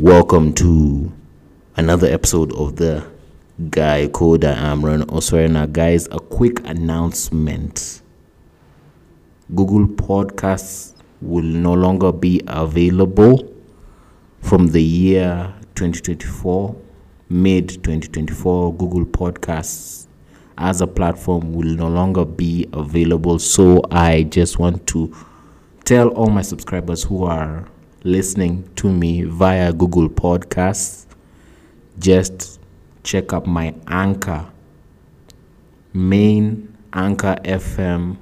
Welcome to another episode of the Guy Code. I am Ren Oswerena. Oh, guys, a quick announcement. Google Podcasts will no longer be available from the year 2024, mid 2024. Google Podcasts as a platform will no longer be available. So I just want to tell all my subscribers who are listening to me via Google Podcasts, just check up my Anchor, main Anchor FM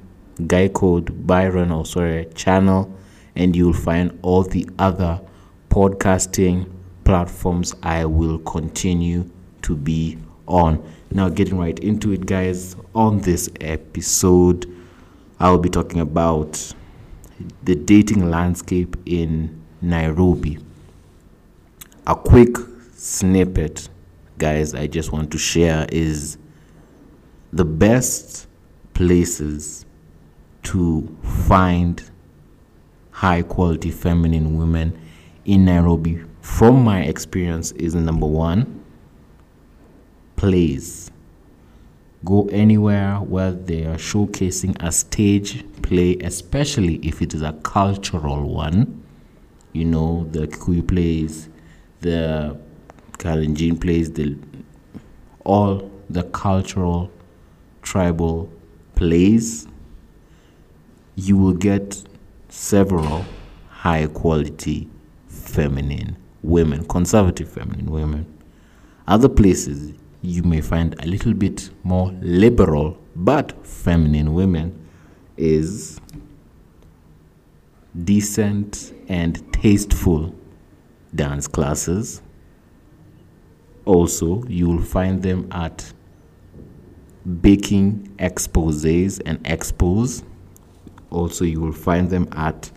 Guy Code Byron or sorry channel, and you'll find all the other podcasting platforms I will continue to be on. Now, getting right into it, guys, on this episode, I will be talking about the dating landscape in Nairobi. A quick snippet, guys, I just want to share is the best places to find high quality feminine women in Nairobi from my experience is number one plays go anywhere where they are showcasing a stage play especially if it is a cultural one you know the Kikuyu plays the Kalenjin plays the all the cultural tribal plays you will get several high quality feminine women, conservative feminine women. Other places you may find a little bit more liberal but feminine women is decent and tasteful dance classes. Also, you will find them at baking exposes and expos. Also, you will find them at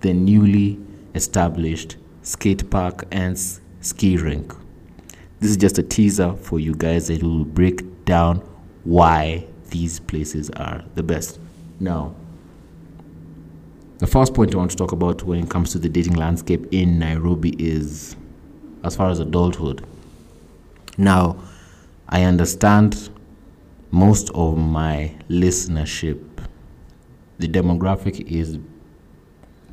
the newly established skate park and ski rink. This is just a teaser for you guys that will break down why these places are the best. Now, the first point I want to talk about when it comes to the dating landscape in Nairobi is as far as adulthood. Now, I understand most of my listenership, the demographic is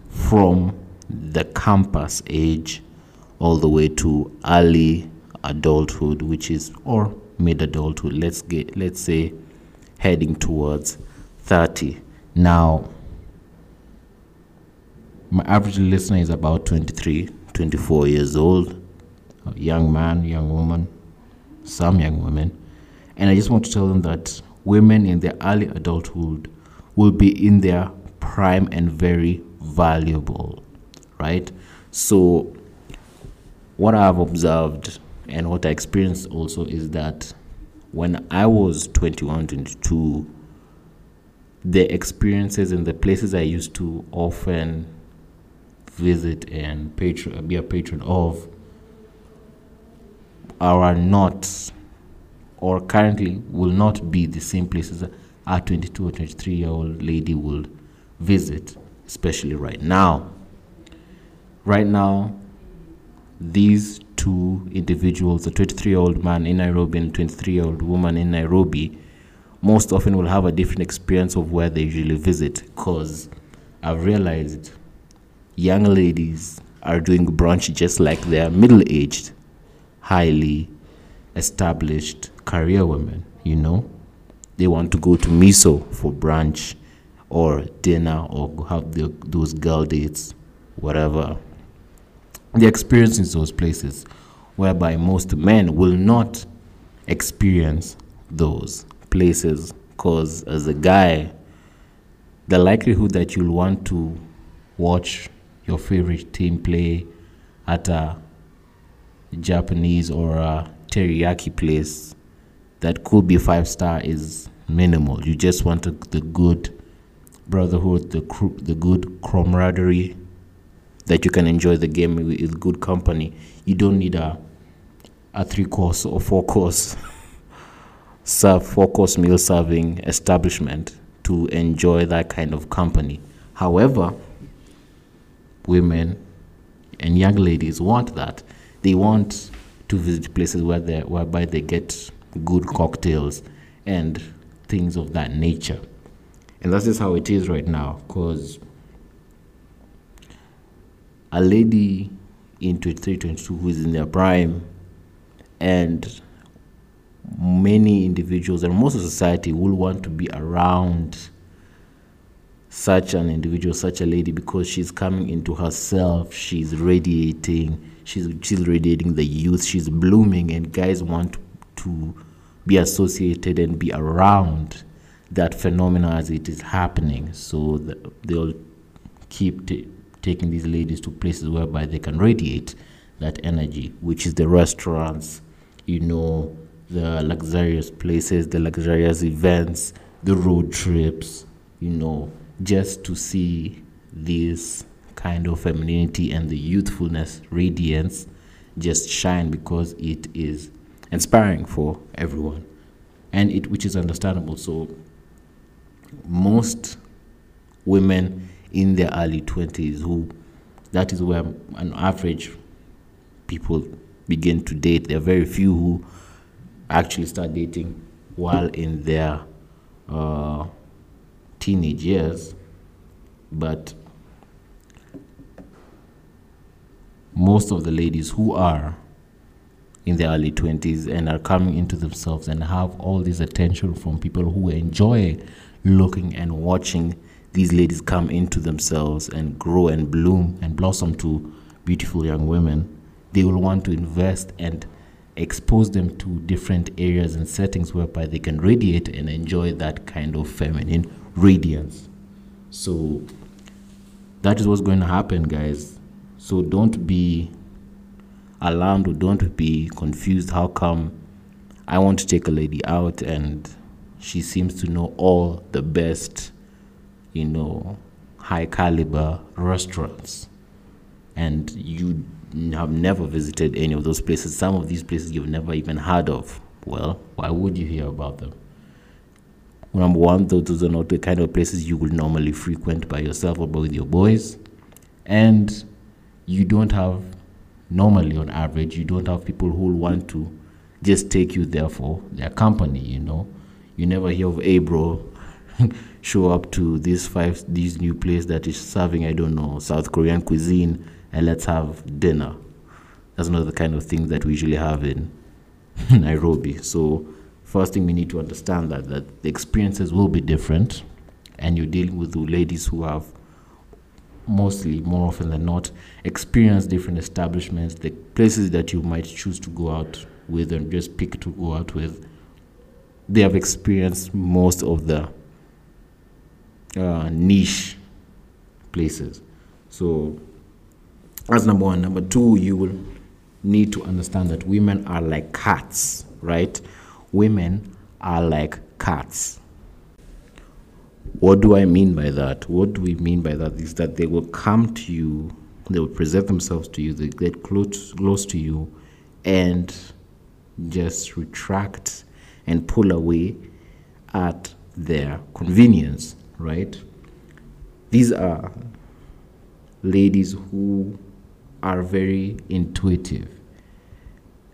from the campus age all the way to early adulthood, which is or mid adulthood. Let's get let's say heading towards 30. Now, my average listener is about 23, 24 years old, a young man, young woman, some young women. And I just want to tell them that women in their early adulthood will be in their prime and very valuable, right? So, what I've observed and what I experienced also is that when I was 21, 22, the experiences and the places I used to often visit and patron, be a patron of are not or currently will not be the same places a 22 or 23 year old lady will visit, especially right now. Right now, these two individuals, a 23 year old man in Nairobi and a 23 year old woman in Nairobi, most often will have a different experience of where they usually visit because I've realized young ladies are doing brunch just like their middle aged, highly established career women, you know. They want to go to Miso for brunch or dinner or have the, those girl dates, whatever. The experience in those places whereby most men will not experience those places because as a guy, the likelihood that you'll want to watch your favorite team play at a Japanese or a teriyaki place that could be five star is minimal. You just want the good brotherhood, the cr- the good camaraderie that you can enjoy the game with, with good company. You don't need a a three course or four course serve four course meal serving establishment to enjoy that kind of company. However, women and young ladies want that. they want to visit places where they whereby they get good cocktails and things of that nature. And that's just how it is right now, because a lady in 23, 22 who is in their prime and many individuals and most of society will want to be around such an individual, such a lady, because she's coming into herself, she's radiating, she's, she's radiating the youth, she's blooming, and guys want to be associated and be around that phenomena as it is happening. So the, they'll keep t- taking these ladies to places whereby they can radiate that energy, which is the restaurants, you know, the luxurious places, the luxurious events, the road trips, you know, just to see this kind of femininity and the youthfulness, radiance just shine because it is inspiring for everyone. And it which is understandable. So most women in their early 20s who that is where an average people begin to date. There are very few who actually start dating while in their uh, teenage years but most of the ladies who are in their early 20s and are coming into themselves and have all this attention from people who enjoy looking and watching these ladies come into themselves and grow and bloom and blossom to beautiful young women, they will want to invest and expose them to different areas and settings whereby they can radiate and enjoy that kind of feminine radiance. So that is what's going to happen, guys. So don't be alarmed or don't be confused. How come I want to take a lady out and she seems to know all the best, you know, high caliber restaurants, and you have never visited any of those places. Some of these places you've never even heard of. Well, why would you hear about them? Number one, those are not the kind of places you would normally frequent by yourself or with your boys. And you don't have, normally on average, you don't have people who want to just take you there for their company, you know you never hear of a bro show up to this five this new place that is serving I don't know South Korean cuisine and let's have dinner. That's not the kind of thing that we usually have in Nairobi. So first thing we need to understand that that the experiences will be different, and you're dealing with ladies who have mostly more often than not experienced different establishments, the places that you might choose to go out with and just pick to go out with they have experienced most of the uh, niche places. So that's number one. Number two, you will need to understand that women are like cats, right? Women are like cats. What do I mean by that? What do we mean by that? Is that they will come to you, they will present themselves to you, they get close, close to you, and just retract and pull away at their convenience, right? These are ladies who are very intuitive.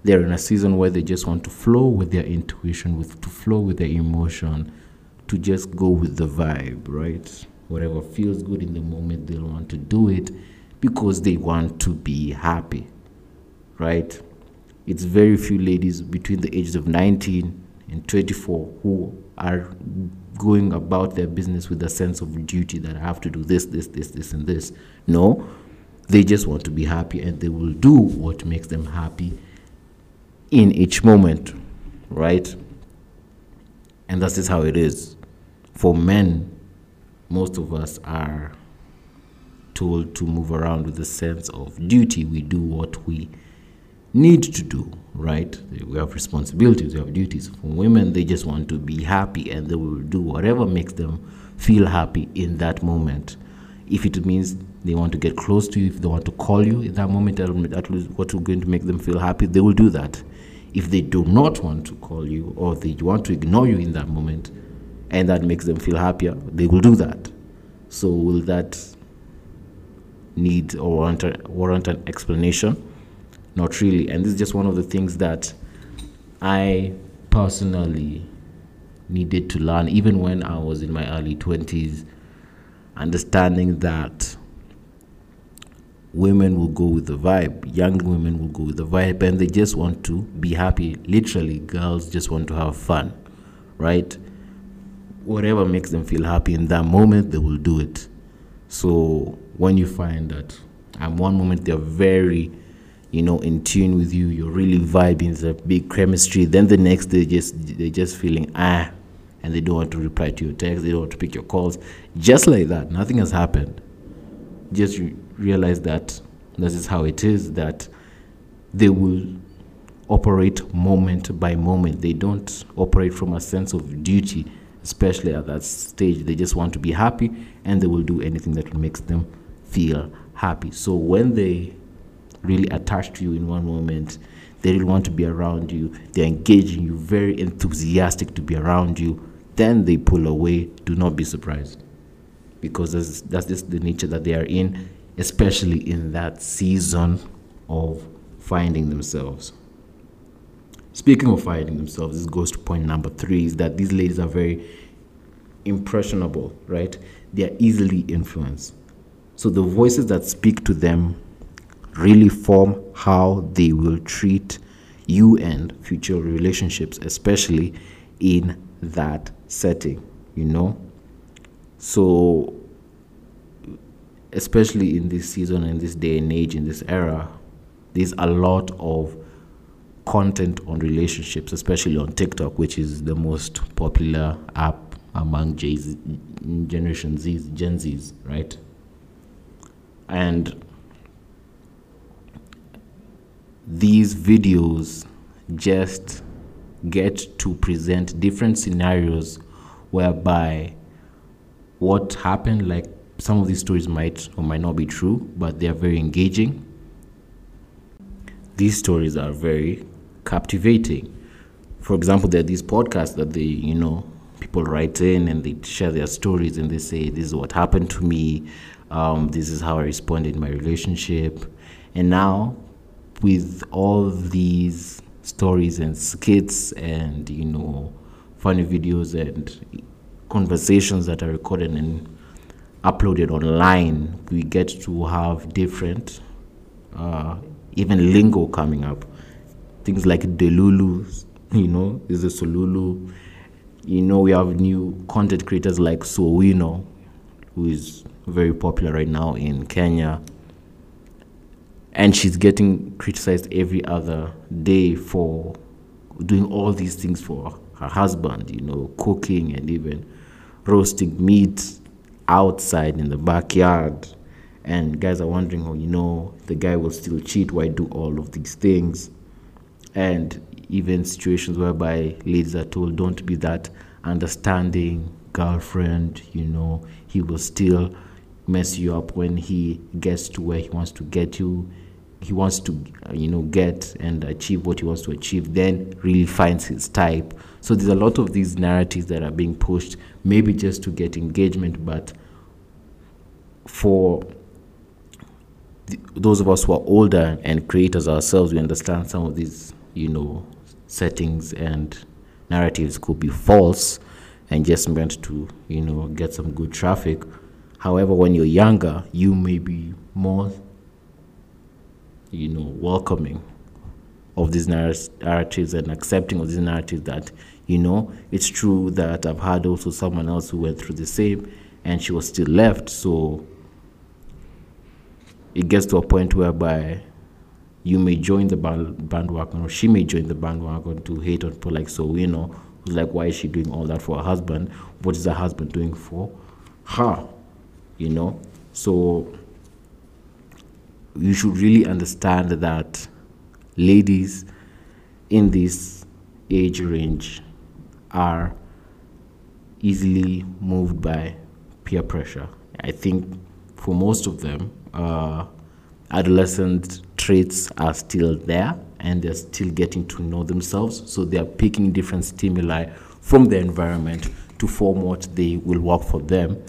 They're in a season where they just want to flow with their intuition, with to flow with their emotion, to just go with the vibe, right? Whatever feels good in the moment, they'll want to do it because they want to be happy, right? It's very few ladies between the ages of 19 and 24 who are going about their business with a sense of duty that I have to do this, this, this, this, and this. No, they just want to be happy and they will do what makes them happy in each moment, right? And that's how it is. For men, most of us are told to move around with a sense of duty. We do what we need to do, right? We have responsibilities, we have duties. For women, they just want to be happy and they will do whatever makes them feel happy in that moment. If it means they want to get close to you, if they want to call you in that moment, that, that is what is going to make them feel happy, they will do that. If they do not want to call you or they want to ignore you in that moment and that makes them feel happier, they will do that. So, will that need or warrant, warrant an explanation? not really. And this is just one of the things that I personally needed to learn, even when I was in my early 20s, understanding that women will go with the vibe, young women will go with the vibe, and they just want to be happy. Literally, girls just want to have fun, right? Whatever makes them feel happy in that moment, they will do it. So when you find that at one moment they're very you know in tune with you you're really vibing a big chemistry then the next day just they're just feeling ah and they don't want to reply to your text they don't want to pick your calls just like that nothing has happened just realize that this is how it is that they will operate moment by moment they don't operate from a sense of duty especially at that stage they just want to be happy and they will do anything that makes them feel happy so when they really attach to you in one moment. They really want to be around you. They're engaging you, very enthusiastic to be around you. Then they pull away. Do not be surprised. Because that's, that's just the nature that they are in, especially in that season of finding themselves. Speaking of finding themselves, this goes to point number three is that these ladies are very impressionable, right? They are easily influenced. So the voices that speak to them really form how they will treat you and future relationships, especially in that setting, you know. So, especially in this season, in this day and age, in this era, there's a lot of content on relationships, especially on TikTok, which is the most popular app among J's, Generation Z's, Gen Z's, right? And these videos just get to present different scenarios whereby what happened like some of these stories might or might not be true but they are very engaging. These stories are very captivating. For example there are these podcasts that they you know people write in and they share their stories and they say this is what happened to me. Um, this is how i responded in my relationship. And now with all these stories and skits and you know funny videos and conversations that are recorded and uploaded online we get to have different uh, even lingo coming up. Things like delulu you know is a solulu? You know we have new content creators like Sowino who is very popular right now in Kenya. And she's getting criticized every other day for doing all these things for her husband, you know, cooking and even roasting meat outside in the backyard. And guys are wondering, oh, you know, the guy will still cheat. Why do all of these things? And even situations whereby ladies are told, don't be that understanding girlfriend, you know, he will still mess you up when he gets to where he wants to get you he wants to you know get and achieve what he wants to achieve then really finds his type so there's a lot of these narratives that are being pushed maybe just to get engagement but for th- those of us who are older and creators ourselves we understand some of these you know settings and narratives could be false and just meant to you know get some good traffic. However when you're younger you may be more you know, welcoming of these narratives and accepting of these narratives that, you know, it's true that I've had also someone else who went through the same and she was still left. So it gets to a point whereby you may join the band, bandwagon or she may join the bandwagon to hate on people like so you know who's like why is she doing all that for her husband? What is her husband doing for her? You know? So you should really understand that ladies in this age range are easily moved by peer pressure. I think for most of them, uh, adolescent traits are still there and they're still getting to know themselves. So they are picking different stimuli from the environment to form what they will work for them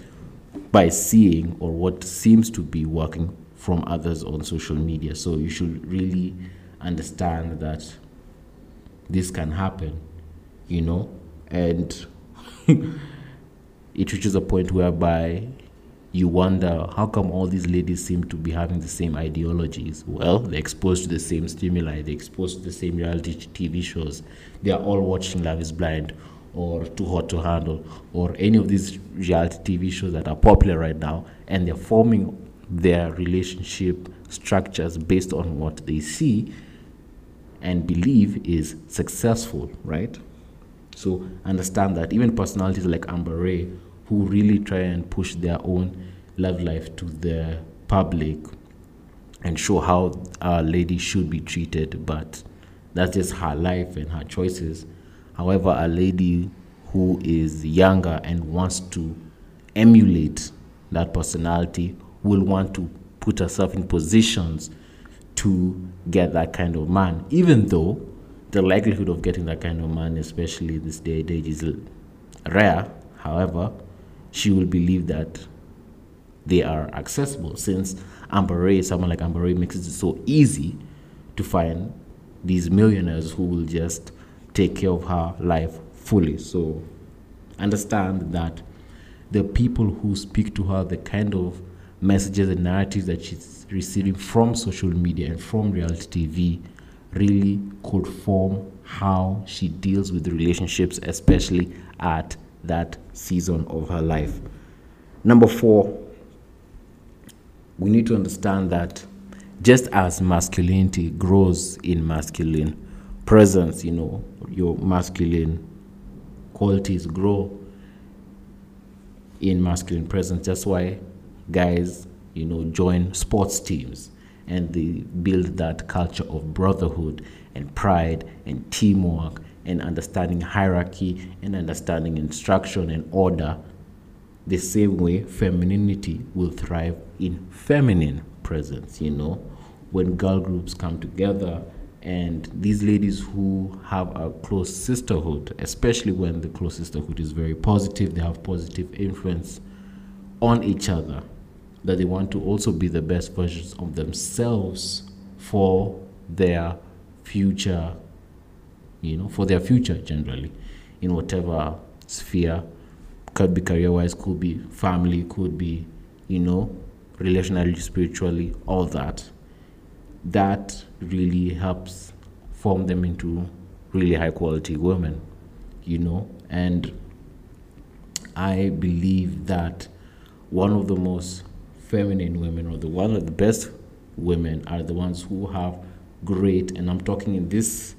by seeing or what seems to be working from others on social media. So you should really understand that this can happen, you know, and it reaches a point whereby you wonder how come all these ladies seem to be having the same ideologies? Well they're exposed to the same stimuli they're exposed to the same reality tv shows. They are all watching love is blind or too hot to handle or any of these reality tv shows that are popular right now and they're forming their relationship structures based on what they see and believe is successful right so understand that even personalities like Amber Ray, who really try and push their own love life to the public and show how a lady should be treated, but that's just her life and her choices. However, a lady who is younger and wants to emulate that personality will want to put herself in positions to get that kind of man, even though the likelihood of getting that kind of man, especially this day and age, is rare. However, she will believe that they are accessible since Amber Ray, someone like Amber Ray, makes it so easy to find these millionaires who will just take care of her life fully. So understand that the people who speak to her, the kind of messages and narratives that she's receiving from social media and from reality TV really could form how she deals with relationships, especially at that season of her life. Number four, we need to understand that just as masculinity grows in masculine presence, you know, your masculine qualities grow in masculine presence. That's why guys, you know, join sports teams and they build that culture of brotherhood and pride and teamwork and understanding hierarchy and understanding instruction and order. The same way femininity will thrive in feminine presence you know. When girl groups come together and these ladies who have a close sisterhood especially when the close sisterhood is very positive they have positive influence on each other that they want to also be the best versions of themselves for their future, you know, for their future generally, in whatever sphere. Could be career wise, could be family, could be, you know, relationally, spiritually, all that. That really helps form them into really high quality women, you know, and I believe that one of the most feminine women or the one of the best women are the ones who have great and i'm talking in this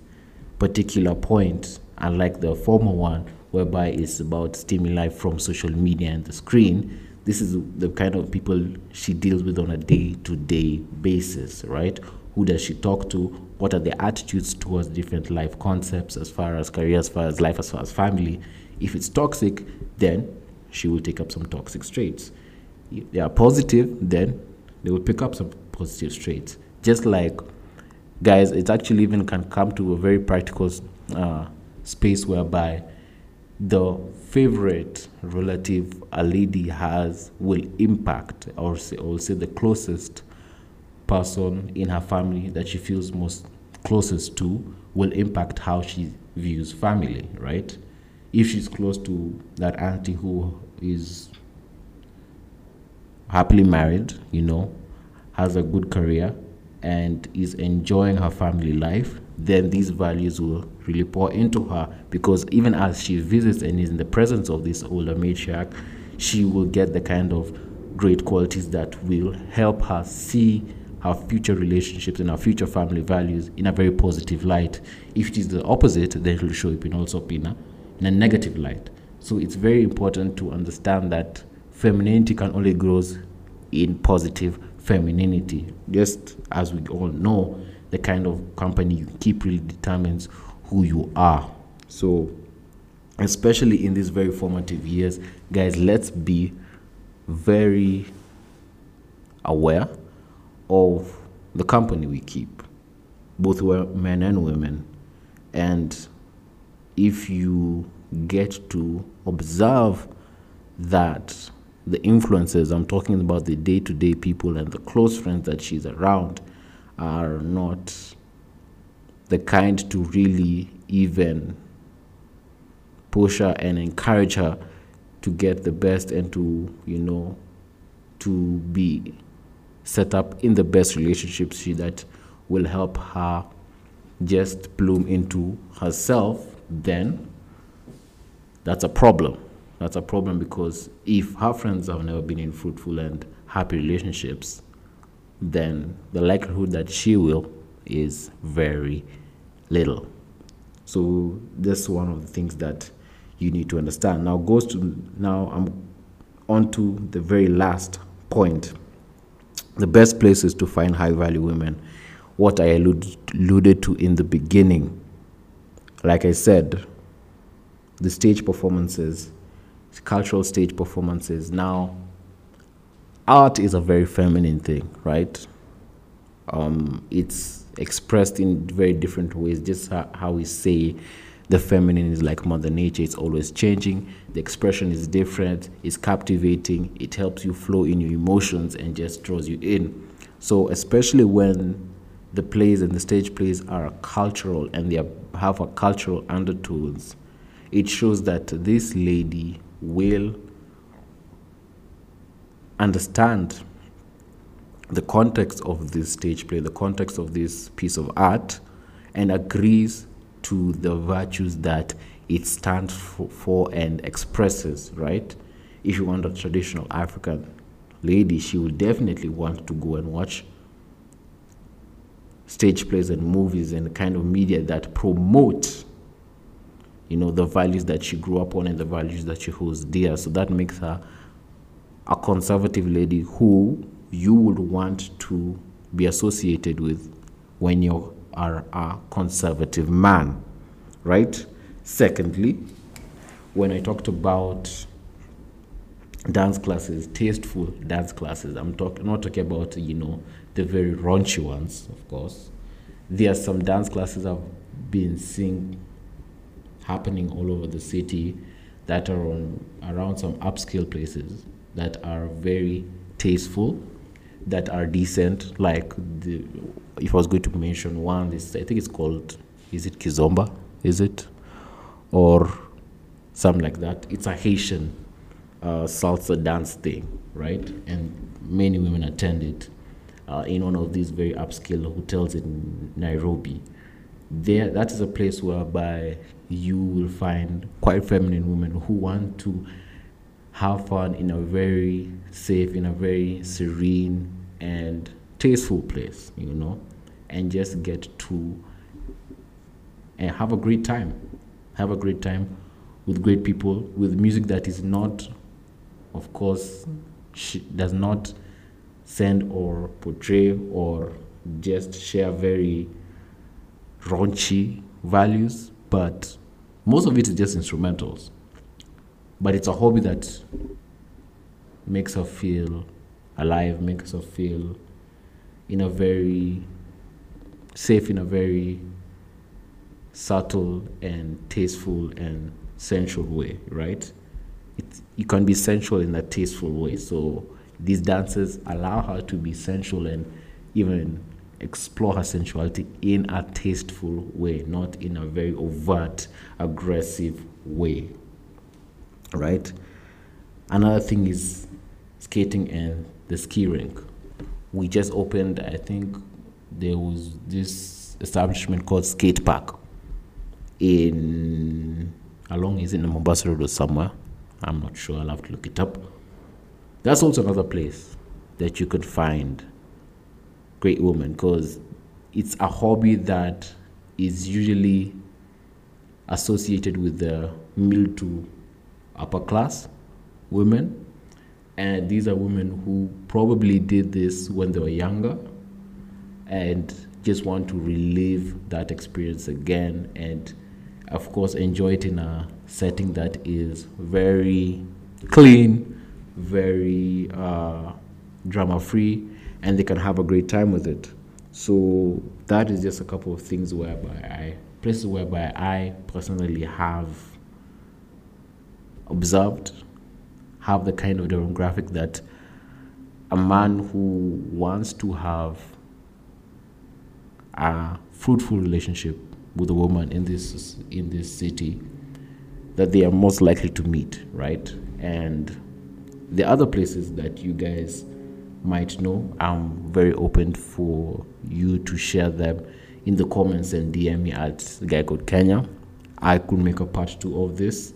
particular point unlike the former one whereby it's about stimuli from social media and the screen this is the kind of people she deals with on a day-to-day basis right? Who does she talk to? What are their attitudes towards different life concepts as far as career as far as life as far as family? If it's toxic then she will take up some toxic traits they are positive, then they will pick up some positive traits. Just like, guys, it actually even can come to a very practical uh, space whereby the favorite relative a lady has will impact, or say, or say the closest person in her family that she feels most closest to will impact how she views family, right? If she's close to that auntie who is happily married, you know, has a good career, and is enjoying her family life, then these values will really pour into her because even as she visits and is in the presence of this older matriarch, she will get the kind of great qualities that will help her see her future relationships and her future family values in a very positive light. If it is the opposite, then it will show up in also in a, in a negative light. So it's very important to understand that femininity can only grow in positive femininity. Just as we all know, the kind of company you keep really determines who you are. So, especially in these very formative years, guys, let's be very aware of the company we keep, both men and women. And if you get to observe that the influences, I'm talking about the day to day people and the close friends that she's around, are not the kind to really even push her and encourage her to get the best and to, you know, to be set up in the best relationships she that will help her just bloom into herself, then that's a problem. That's a problem because if her friends have never been in fruitful and happy relationships, then the likelihood that she will is very little. So that's one of the things that you need to understand. Now goes to now I'm on to the very last point. The best places to find high value women, what I alluded to in the beginning. Like I said, the stage performances, cultural stage performances. Now, art is a very feminine thing, right? Um, it's expressed in very different ways, just how, how we say the feminine is like mother nature it's always changing the expression is different it's captivating it helps you flow in your emotions and just draws you in so especially when the plays and the stage plays are cultural and they have a cultural undertones it shows that this lady will understand the context of this stage play the context of this piece of art and agrees to the virtues that it stands for, for and expresses, right? If you want a traditional African lady, she will definitely want to go and watch stage plays and movies and the kind of media that promote you know the values that she grew up on and the values that she holds dear so that makes her a conservative lady who you would want to be associated with when you're a conservative man, right? Secondly, when I talked about dance classes, tasteful dance classes, I'm talk- not talking about, you know, the very raunchy ones, of course. There are some dance classes I've been seeing happening all over the city that are on around some upscale places that are very tasteful that are decent. Like the, if I was going to mention one, this I think it's called is it Kizomba? Is it or something like that? It's a Haitian uh, salsa dance thing, right? And many women attend it uh, in one of these very upscale hotels in Nairobi. There, that is a place whereby you will find quite feminine women who want to have fun in a very safe, in a very serene and tasteful place, you know, and just get to and have a great time. Have a great time with great people, with music that is not, of course, does not send or portray or just share very raunchy values, but most of it is just instrumentals but it's a hobby that makes her feel alive, makes her feel in a very safe, in a very subtle and tasteful and sensual way, right? It, can be sensual in a tasteful way. So these dances allow her to be sensual and even explore her sensuality in a tasteful way, not in a very overt, aggressive way right? Another thing is skating and the ski rink. We just opened, I think there was this establishment called Skate Park in along is it in the Mombasa Road or somewhere. I'm not sure. I'll have to look it up. That's also another place that you could find great women because it's a hobby that is usually associated with the middle to upper class women. And these are women who probably did this when they were younger and just want to relive that experience again and, of course, enjoy it in a setting that is very clean, very uh, drama free, and they can have a great time with it. So, that is just a couple of things whereby I, places whereby I personally have observed have the kind of demographic that a man who wants to have a fruitful relationship with a woman in this in this city that they are most likely to meet, right? And the other places that you guys might know, I'm very open for you to share them in the comments and DM me at Code Kenya. I could make a part two of this,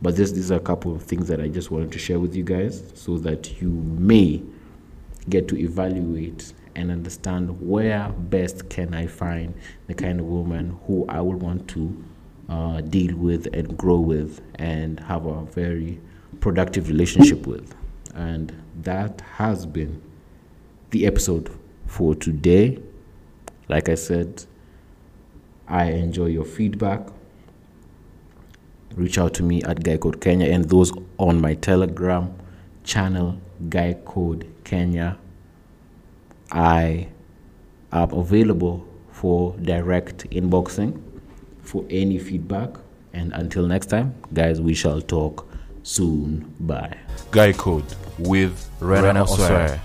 but this these are a couple of things that I just wanted to share with you guys so that you may get to evaluate and understand where best can I find the kind of woman who I would want to uh, deal with and grow with and have a very productive relationship with. And that has been the episode for today. Like I said, I enjoy your feedback. Reach out to me at Guy Code Kenya and those on my Telegram channel, Guy Code Kenya. I am available for direct inboxing for any feedback. And until next time, guys, we shall talk soon. Bye. Guy Code with Rena Osware.